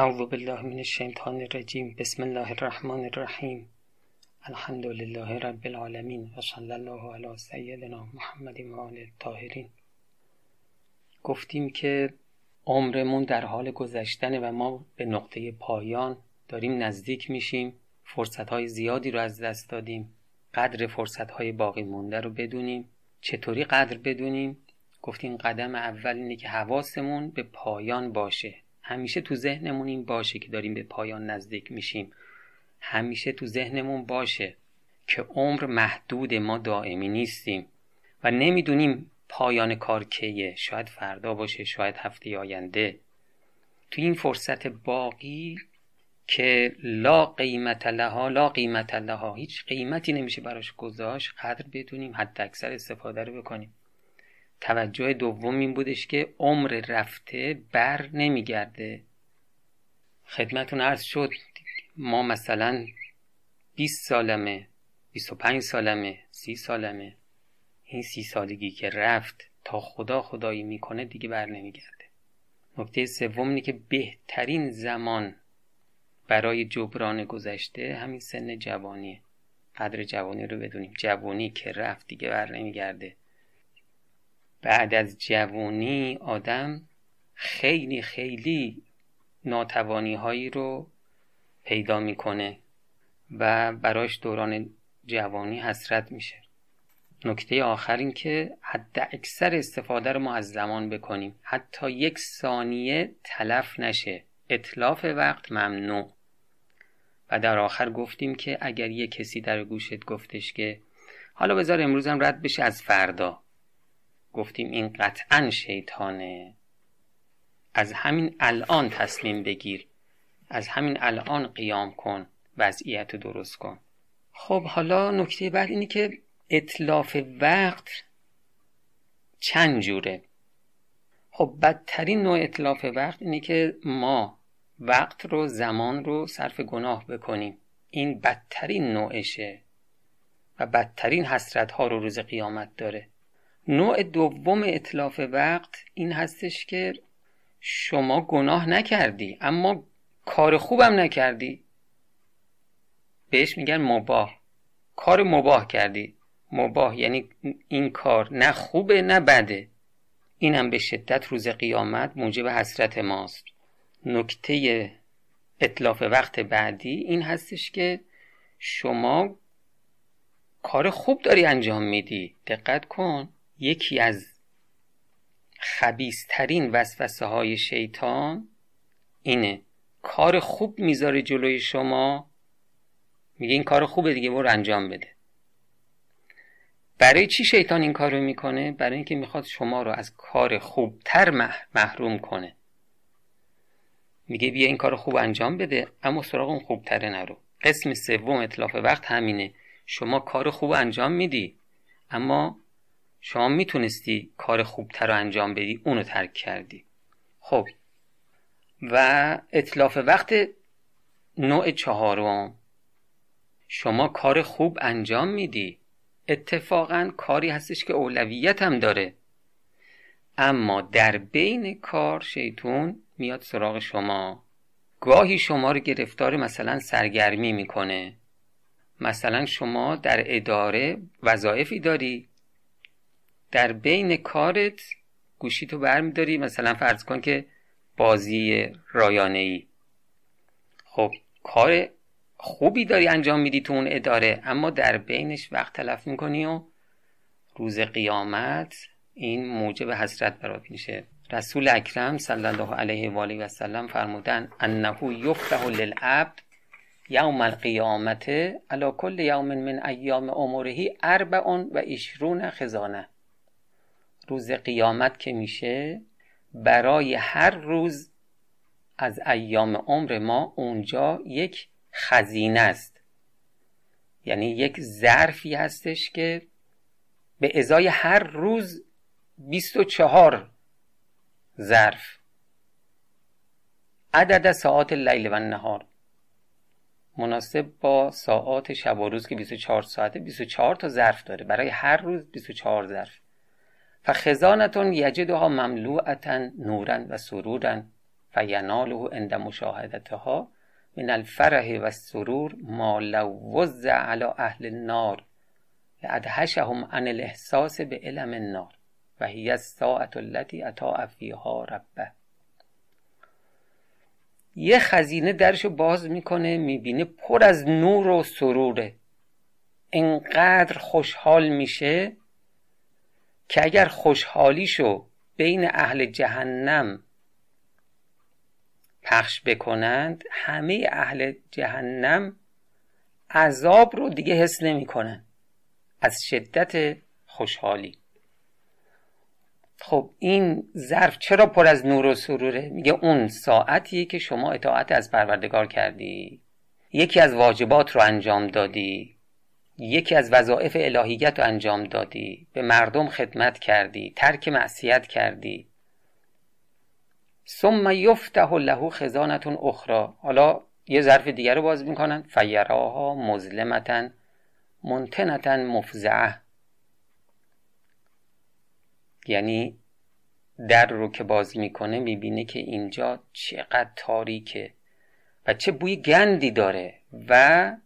اعوذ بالله من الشیطان الرجیم بسم الله الرحمن الرحیم الحمد لله رب العالمین و صلی الله علی سیدنا محمد و آل الطاهرین. گفتیم که عمرمون در حال گذشتنه و ما به نقطه پایان داریم نزدیک میشیم. فرصت های زیادی رو از دست دادیم. قدر فرصت های باقی مونده رو بدونیم. چطوری قدر بدونیم؟ گفتیم قدم اول اینه که حواسمون به پایان باشه. همیشه تو ذهنمون این باشه که داریم به پایان نزدیک میشیم. همیشه تو ذهنمون باشه که عمر محدود ما دائمی نیستیم و نمی‌دونیم پایان کار کیه. شاید فردا باشه شاید هفته آینده. تو این فرصت باقی که لا قیمت لها لا قیمت لها هیچ قیمتی نمیشه براش گذاشت. قدر بدونیم حتی اکثر استفاده رو بکنیم. توجه دوم این بودش که عمر رفته بر نمیگرده. خدمتون عرض شد ما مثلا 20 سالمه 25 سالمه 30 سالمه. این سی سالگی که رفت تا خدا خدایی می‌کنه دیگه بر نمیگرده. نکته سوم اینه که بهترین زمان برای جبران گذشته همین سن جوانیه. قدر جوانی رو بدونیم. جوانی که رفت دیگه بر نمیگرده. بعد از جوانی آدم خیلی خیلی ناتوانی هایی رو پیدا می‌کنه و براش دوران جوانی حسرت میشه. نکته آخر این که حد اکثر استفاده رو ما از زمان بکنیم. حتی یک ثانیه تلف نشه. اطلاف وقت ممنوع. و در آخر گفتیم که اگر یه کسی در گوشت گفتش که حالا بذار امروزم رد بشه از فردا. گفتیم این قطعا شیطانه. از همین الان تصمیم بگیر. از همین الان قیام کن. وضعیت درست کن. خب حالا نکته بعد اینه که اطلاف وقت چند جوره؟ خب بدترین نوع اطلاف وقت اینه که ما وقت رو زمان رو صرف گناه بکنیم. این بدترین نوعشه و بدترین حسرت ها رو روز قیامت داره. نوع دوم اطلاف وقت این هستش که شما گناه نکردی اما کار خوبم نکردی. بهش میگن مباه کار مباه کردی. مباه یعنی این کار نه خوبه نه بده. این هم به شدت روز قیامت موجب حسرت ماست. نکته اطلاف وقت بعدی این هستش که شما کار خوب داری انجام میدی. دقت کن. یکی از خبیسترین وسوسه های شیطان اینه. کار خوب می‌ذاره جلوی شما. میگه این کار خوبه دیگه برو انجام بده. برای چی شیطان این کار رو می‌کنه؟ برای اینکه می‌خواد شما رو از کار خوبتر محروم کنه. میگه بیا این کار خوب انجام بده اما سراغ اون خوبتره نرو. قسم سوم اطلاف وقت همینه. شما کار خوب انجام میدی اما شما می‌تونستی کار خوبتر رو انجام بدی اونو ترک کردی. خب. و اطلاف وقت نوع چهارم. شما کار خوب انجام میدی. اتفاقا کاری هستش که اولویت هم داره. اما در بین کار شیطون میاد سراغ شما. گاهی شما رو گرفتار مثلا سرگرمی می‌کنه. مثلا شما در اداره وظایفی داری. در بین کارت گوشی تو برمیداری. مثلا فرض کن که بازی رایانه ای خب کار خوبی داری انجام میدی تو اون اداره اما در بینش وقت تلف می‌کنی و روز قیامت این موجب حسرت برات میشه. رسول اکرم صلی الله علیه و آله و سلم فرمودن انه یفتح للعبد یوم القیامت علی کل یوم من ایام عمره اربع و عشرون خزانه. روز قیامت که میشه برای هر روز از ایام عمر ما اونجا یک خزینه است. یعنی یک ظرفی هستش که به ازای هر روز 24 ظرف. عدد ساعات لیل و نهار مناسب با ساعات شب و روز که 24 ساعته 24 تا ظرف داره. برای هر روز 24 ظرف. فخزانتون یجدها مملوعتا نورا و سرورا فیناله عند مشاهدتها من الفرح و السرور ما لو وزع على اهل النار لادهشهم عن الاحساس به علم النار و هی الساعت التي اطاع فیها ربه. یه خزینه درشو باز می‌کنه می‌بینه پر از نور و سروره. انقدر خوشحال میشه که اگر خوشحالیشو بین اهل جهنم پخش بکنند همه اهل جهنم عذاب رو دیگه حس نمی‌کنن از شدت خوشحالی. خب این ظرف چرا پر از نور و سروره؟ میگه اون ساعتیه که شما اطاعت از پروردگار کردی. یکی از واجبات رو انجام دادی. یکی از وظایف الهیت رو انجام دادی. به مردم خدمت کردی. ترک معصیت کردی. ثم یفتح له خزانتون اخرى حالا یه ظرف دیگر رو باز می‌کنن. فیراها مظلمتا منتنتا مفزعه. یعنی در رو که باز می‌کنه می‌بینه که اینجا چقدر تاریکه و چه بوی گندی داره و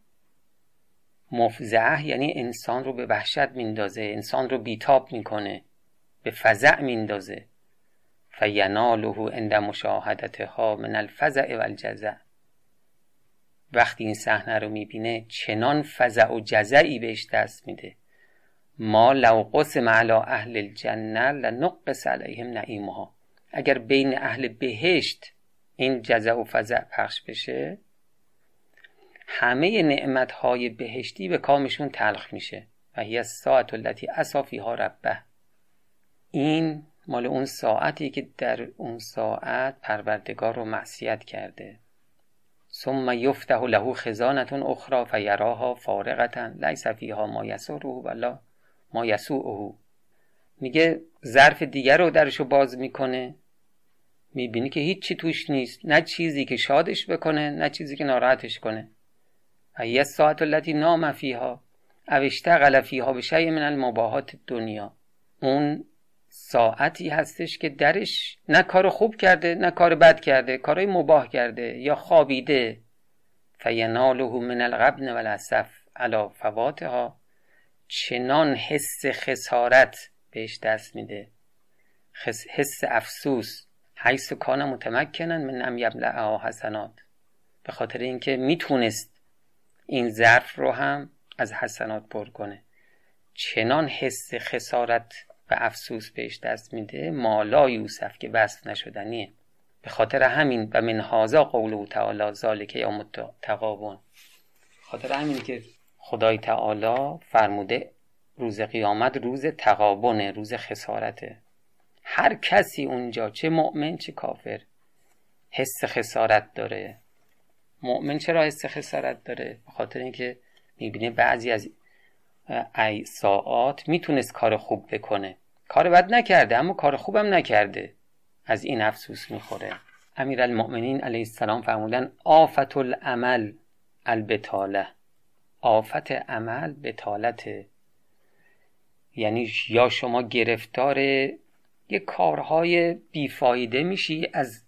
مفزعه یعنی انسان رو به وحشت میندازه انسان رو بیتاب می‌کنه به فزع میندازه. فیناله عند مشاهدتها من الفزع و الجزع وقتی این صحنه رو می‌بینه چنان فزع و جزعی بهش دست میده. ما لو قسم علی اهل الجنه لنقص علیهم نعیمها. اگر بین اهل بهشت این جزع و فزع پخش بشه همه نعمت های بهشتی به کامشون تلخ میشه. و هی ساعت التي اسافیها ربه. این مال اون ساعتی که در اون ساعت پروردگار رو معصیت کرده. ثم یفتح له خزانتون اخرى فیراها فارغتا لیس فیها ما یسره ولا ما یسوعه میگه ظرف دیگر رو درشو باز می‌کنه. می‌بینی که هیچی توش نیست. نه چیزی که شادش بکنه نه چیزی که ناراحتش کنه. هی ساعت التي نام فیها او اشتغل فیها به شیء من المباهات دنیا اون ساعتی هستش که درش نه کار خوب کرده نه کار بد کرده کارهای مباه کرده یا خوابیده. فیناله من الغبن و الاسف علی فواتها. چنان حس خسارت بهش دست میده. حس افسوس. حیث کان متمکنن من ام یبلعها حسنات. به خاطر اینکه می‌تونست این ظرف رو هم از حسنات پر کنه. چنان حس خسارت و افسوس بهش دست میده مالا یوسف که وصف نشدنیه. به خاطر همین و من هازا قوله تعالی ذالک یا تقابون خاطر همین که خدای تعالی فرموده روز قیامت روز تقابونه روز خسارته. هر کسی اونجا چه مؤمن چه کافر حس خسارت داره. مؤمن چرا حس خسارت داره؟ به خاطر اینکه می‌بینه بعضی از ای ساعات می‌تونست کار خوب بکنه. کار بد نکرده اما کار خوبم نکرده. از این افسوس می‌خوره. امیر المؤمنین علیه السلام فرمودن آفت العمل البتاله آفت عمل بتالته یعنی یا شما گرفتار یه کارهای بیفایده میشی از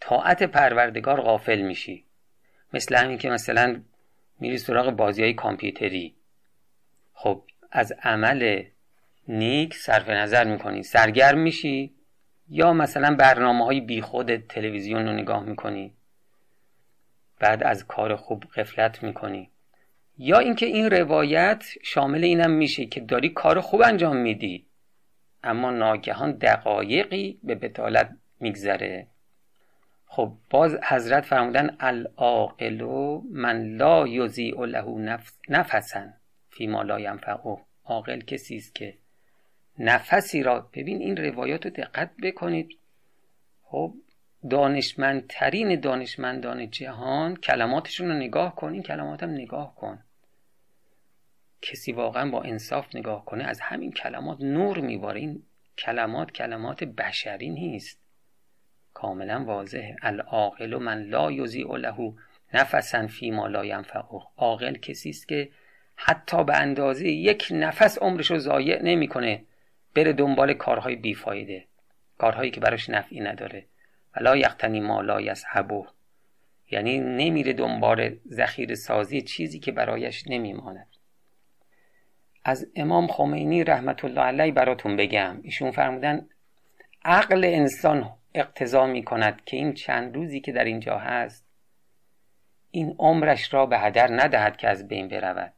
طاعت پروردگار غافل میشی. مثل همین که مثلا میری سراغ بازی های کامپیوتری. خب از عمل نیک صرف نظر می‌کنی. سرگرم میشی یا مثلا برنامه های بی خود تلویزیون رو نگاه می‌کنی. بعد از کار خوب قفلت می‌کنی. یا اینکه این روایت شامل اینم میشه که داری کار خوب انجام میدی اما ناگهان دقایقی به بتالت میگذره. خب باز حضرت فرمودن العاقل من لا یضیع له نفسا فی ما لا ینفعه عاقل کسی است که نفسی را ببین این روایات رو دقت بکنید. خب دانشمندترین دانشمندان جهان کلماتشون رو نگاه کن این کلمات هم نگاه کن. کسی واقعا با انصاف نگاه کنه از همین کلمات نور میباره. این کلمات کلمات بشری نیست. کاملا واضحه. العاقل من لا یضیع له نفسا فی ما لا ینفعه عاقل کسی است که حتی به اندازه یک نفس عمرش رو ضایع نمی‌کنه بره دنبال کارهای بیفایده کارهایی که براش نفعی نداره. ولا یقتنی ما لا یصحبه یعنی نمیره دنبال ذخیره سازی چیزی که برایش نمیماند. از امام خمینی رحمت الله علیه براتون بگم. ایشون فرمودن عقل انسان اقتضا می کند که این چند روزی که در اینجا هست این عمرش را به هدر ندهد که از بین برود.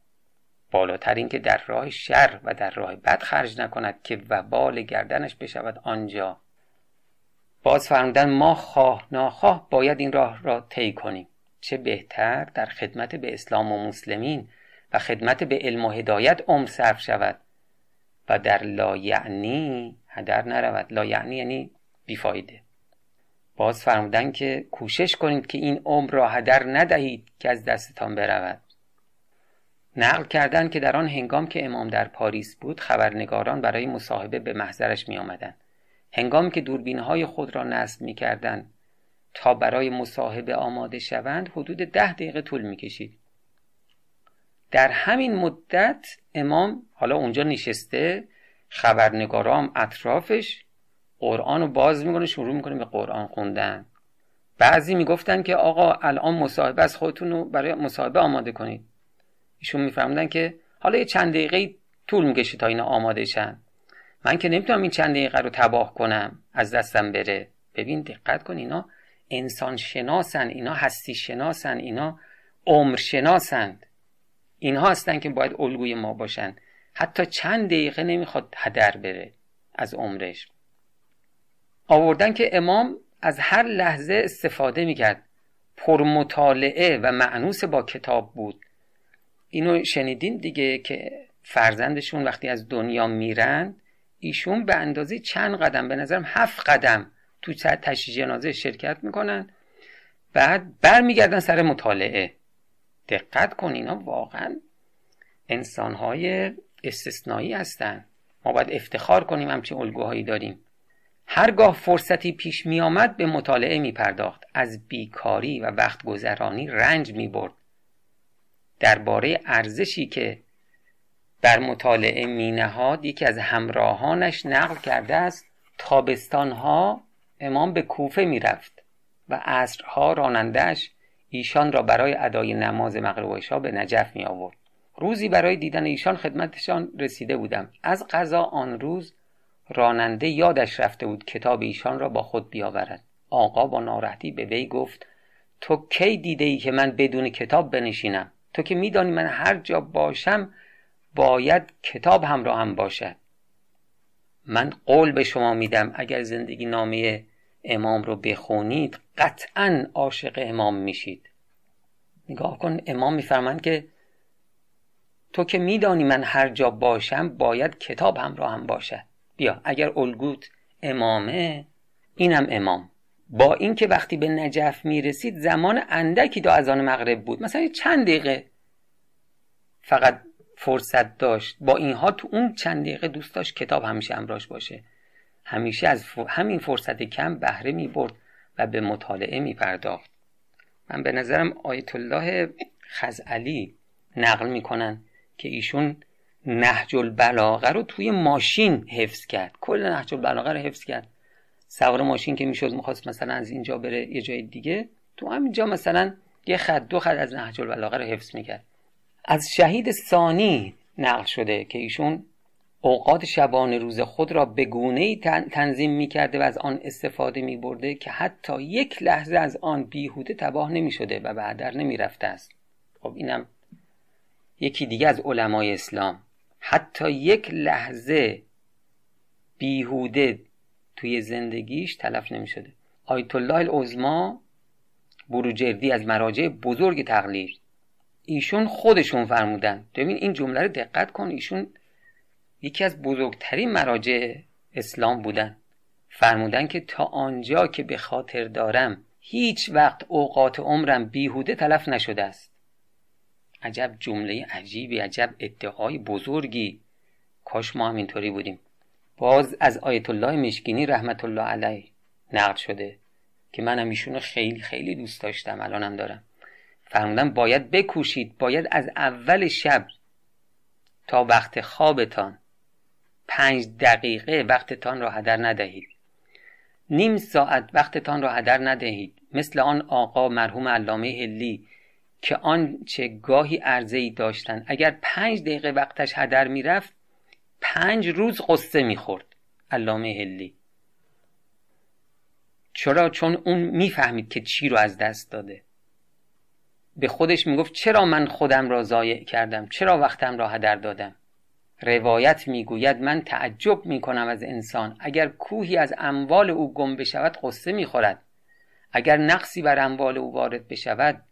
بالاتر اینکه در راه شر و در راه بد خرج نکند که وبال گردنش بشود آنجا. باز فرمودن ما خواه ناخواه باید این راه را طی کنیم. چه بهتر در خدمت به اسلام و مسلمین و خدمت به علم و هدایت عمر صرف شود و در لا یعنی هدر نرود. لا یعنی یعنی بیفایده. باز فرمودن که کوشش کنید که این عمر را هدر ندهید که از دستتان برود نقل کردن که در آن هنگام که امام در پاریس بود خبرنگاران برای مصاحبه به محضرش می آمدن. هنگامی که دوربین های خود را نصب می کردن تا برای مصاحبه آماده شوند حدود ده دقیقه طول می کشید. در همین مدت امام حالا اونجا نشسته خبرنگارام اطرافش قرآن رو باز می‌کنه شروع می‌کنه به قرآن خوندن. بعضی می‌گفتن که آقا الان مصاحبه از خودتون رو برای مصاحبه آماده کنید. ایشون میفرمودن که حالا یه چند دقیقه طول می‌کشه تا اینا آماده شن. من که نمی‌تونم این چند دقیقه رو تباه کنم از دستم بره. ببین دقت کن اینا انسان شناسن اینا هستی شناسن اینا عمر شناسند اینها هستن که باید الگوی ما باشن. حتی چند دقیقه نمی‌خواد هدر بره از عمرش. آوردن که امام از هر لحظه استفاده می‌کرد. پرمطالعه و معنوس با کتاب بود. اینو شنیدین دیگه که فرزندشون وقتی از دنیا میرن ایشون به اندازه چند قدم به نظرم هفت قدم تو تشییع جنازه شرکت می‌کنن بعد برمیگردن سر مطالعه. دقت کن اینا واقعا انسانهای استثنایی هستن. ما باید افتخار کنیم همچین الگوهایی داریم. هرگاه فرصتی پیش می آمد به مطالعه می پرداخت از بیکاری و وقت گذرانی رنج می برد درباره ارزشی که بر مطالعه می نهاد یکی از همراهانش نقل کرده است تابستانها امام به کوفه می رفت و عصرها رانندهش ایشان را برای ادای نماز مغرب و به نجف می آورد روزی برای دیدن ایشان خدمتشان رسیده بودم. از قضا آن روز راننده یادش رفته بود کتاب ایشان را با خود بیاورد. آقا با ناراحتی به وی گفت تو کی دیده ای که من بدون کتاب بنشینم؟ تو که میدانی من هر جا باشم باید کتاب همراه هم باشد. من قول به شما میدم اگر زندگی نامه امام رو بخونید قطعا عاشق امام میشید. نگاه کن امام میفرمند که تو که میدانی من هر جا باشم باید کتاب همراه هم باشد. بیا اگر الگوت امامه اینم امام. با اینکه وقتی به نجف می‌رسید زمان اندکی دو از آن مغرب بود. مثلا چند دقیقه فقط فرصت داشت. با اینها تو اون چند دقیقه دوست داشت کتاب همیشه امراش باشه. همیشه از همین فرصت کم بهره می برد و به مطالعه می پرداخت من به نظرم آیت الله خزعلی نقل می‌کنن که ایشون نهج البلاغه رو توی ماشین حفظ کرد. کل نهج البلاغه رو حفظ کرد. سوار ماشین که می‌شد می‌خواست مثلا از اینجا بره یه جای دیگه تو همینجا مثلا یه خط دو خط از نهج البلاغه رو حفظ می‌کرد. از شهید ثانی نقل شده که ایشون اوقات شبانه روز خود را به گونه تنظیم می کرده و از آن استفاده می برده که حتی یک لحظه از آن بیهوده تباه نمی شده و به نمی رفته است. خب اینم یکی دیگه از علمای اسلام. حتی یک لحظه بیهوده توی زندگیش تلف نمی شده آیت الله العظما بروجردی از مراجع بزرگ تقلید. ایشون خودشون فرمودن. ببین این جمله رو دقت کن. ایشون یکی از بزرگترین مراجع اسلام بودن. فرمودن که تا آنجا که به خاطر دارم هیچ وقت اوقات عمرم بیهوده تلف نشده است. عجب جمله عجیبی عجب ادعای بزرگی. کاش ما هم اینطوری بودیم. باز از آیت الله مشکینی رحمت الله علیه نقل شده که منم ایشونو خیلی خیلی دوست داشتم الانم دارم. فرمودن باید بکوشید باید از اول شب تا وقت خوابتان پنج دقیقه وقتتان را هدر ندهید. نیم ساعت وقتتان را هدر ندهید. مثل آن آقا مرحوم علامه هلی که آن چه گاهی عرضه ای داشتن اگر پنج دقیقه وقتش هدر می‌رفت پنج روز قصه می‌خورد. علامه هلی چرا؟ چون اون می‌فهمید که چی رو از دست داده. به خودش می‌گفت چرا من خودم را ضایع کردم؟ چرا وقتم را هدر دادم؟ روایت می‌گوید من تعجب می‌کنم از انسان. اگر کوهی از اموال او گم بشود قصه می‌خورد. اگر نقصی بر اموال او وارد بشود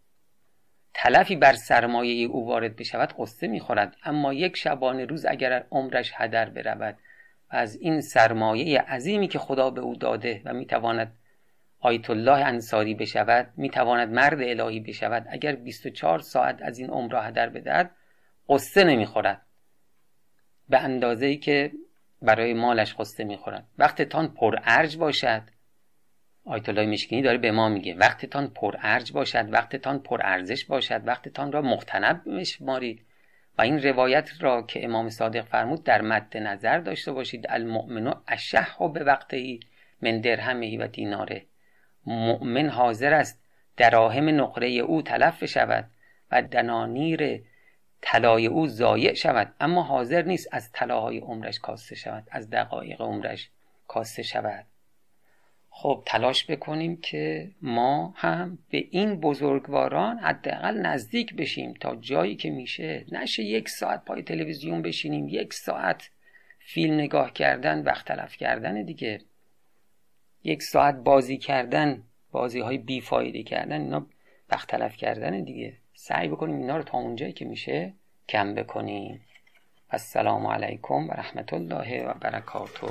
تلفی بر سرمایه او وارد بشود قصه می‌خورد. اما یک شبانه روز اگر عمرش هدر برود و از این سرمایه عظیمی که خدا به او داده و می‌تواند آیت الله انصاری بشود می‌تواند مرد الهی بشود اگر 24 ساعت از این عمر هدر بدهد قصه نمی‌خورد. به اندازه ای که برای مالش قصه می‌خورد. وقتتان پر ارج باشد. آیت الله مشکینی داره به ما میگه وقتتان پر ارج باشد وقتتان پر ارزش باشد وقتتان را مختنب بشمارید. و این روایت را که امام صادق فرمود در مد نظر داشته باشید. المؤمن اشح به وقتی من درهمه و دیناره. مؤمن حاضر است دراهم نقره او تلف شود و دنانیر طلای او ضایع شود. اما حاضر نیست از طلاهای عمرش کاسته شود از دقایق عمرش کاسته شود. خب تلاش بکنیم که ما هم به این بزرگواران حداقل نزدیک بشیم تا جایی که میشه. نشه یک ساعت پای تلویزیون بشینیم یک ساعت فیلم نگاه کردن وقت تلف کردن دیگه. یک ساعت بازی کردن بازی های بیفایده کردن اینا وقت تلف کردن دیگه. سعی بکنیم اینا رو تا اونجایی که میشه کم بکنیم. السلام علیکم و رحمت الله و برکاته.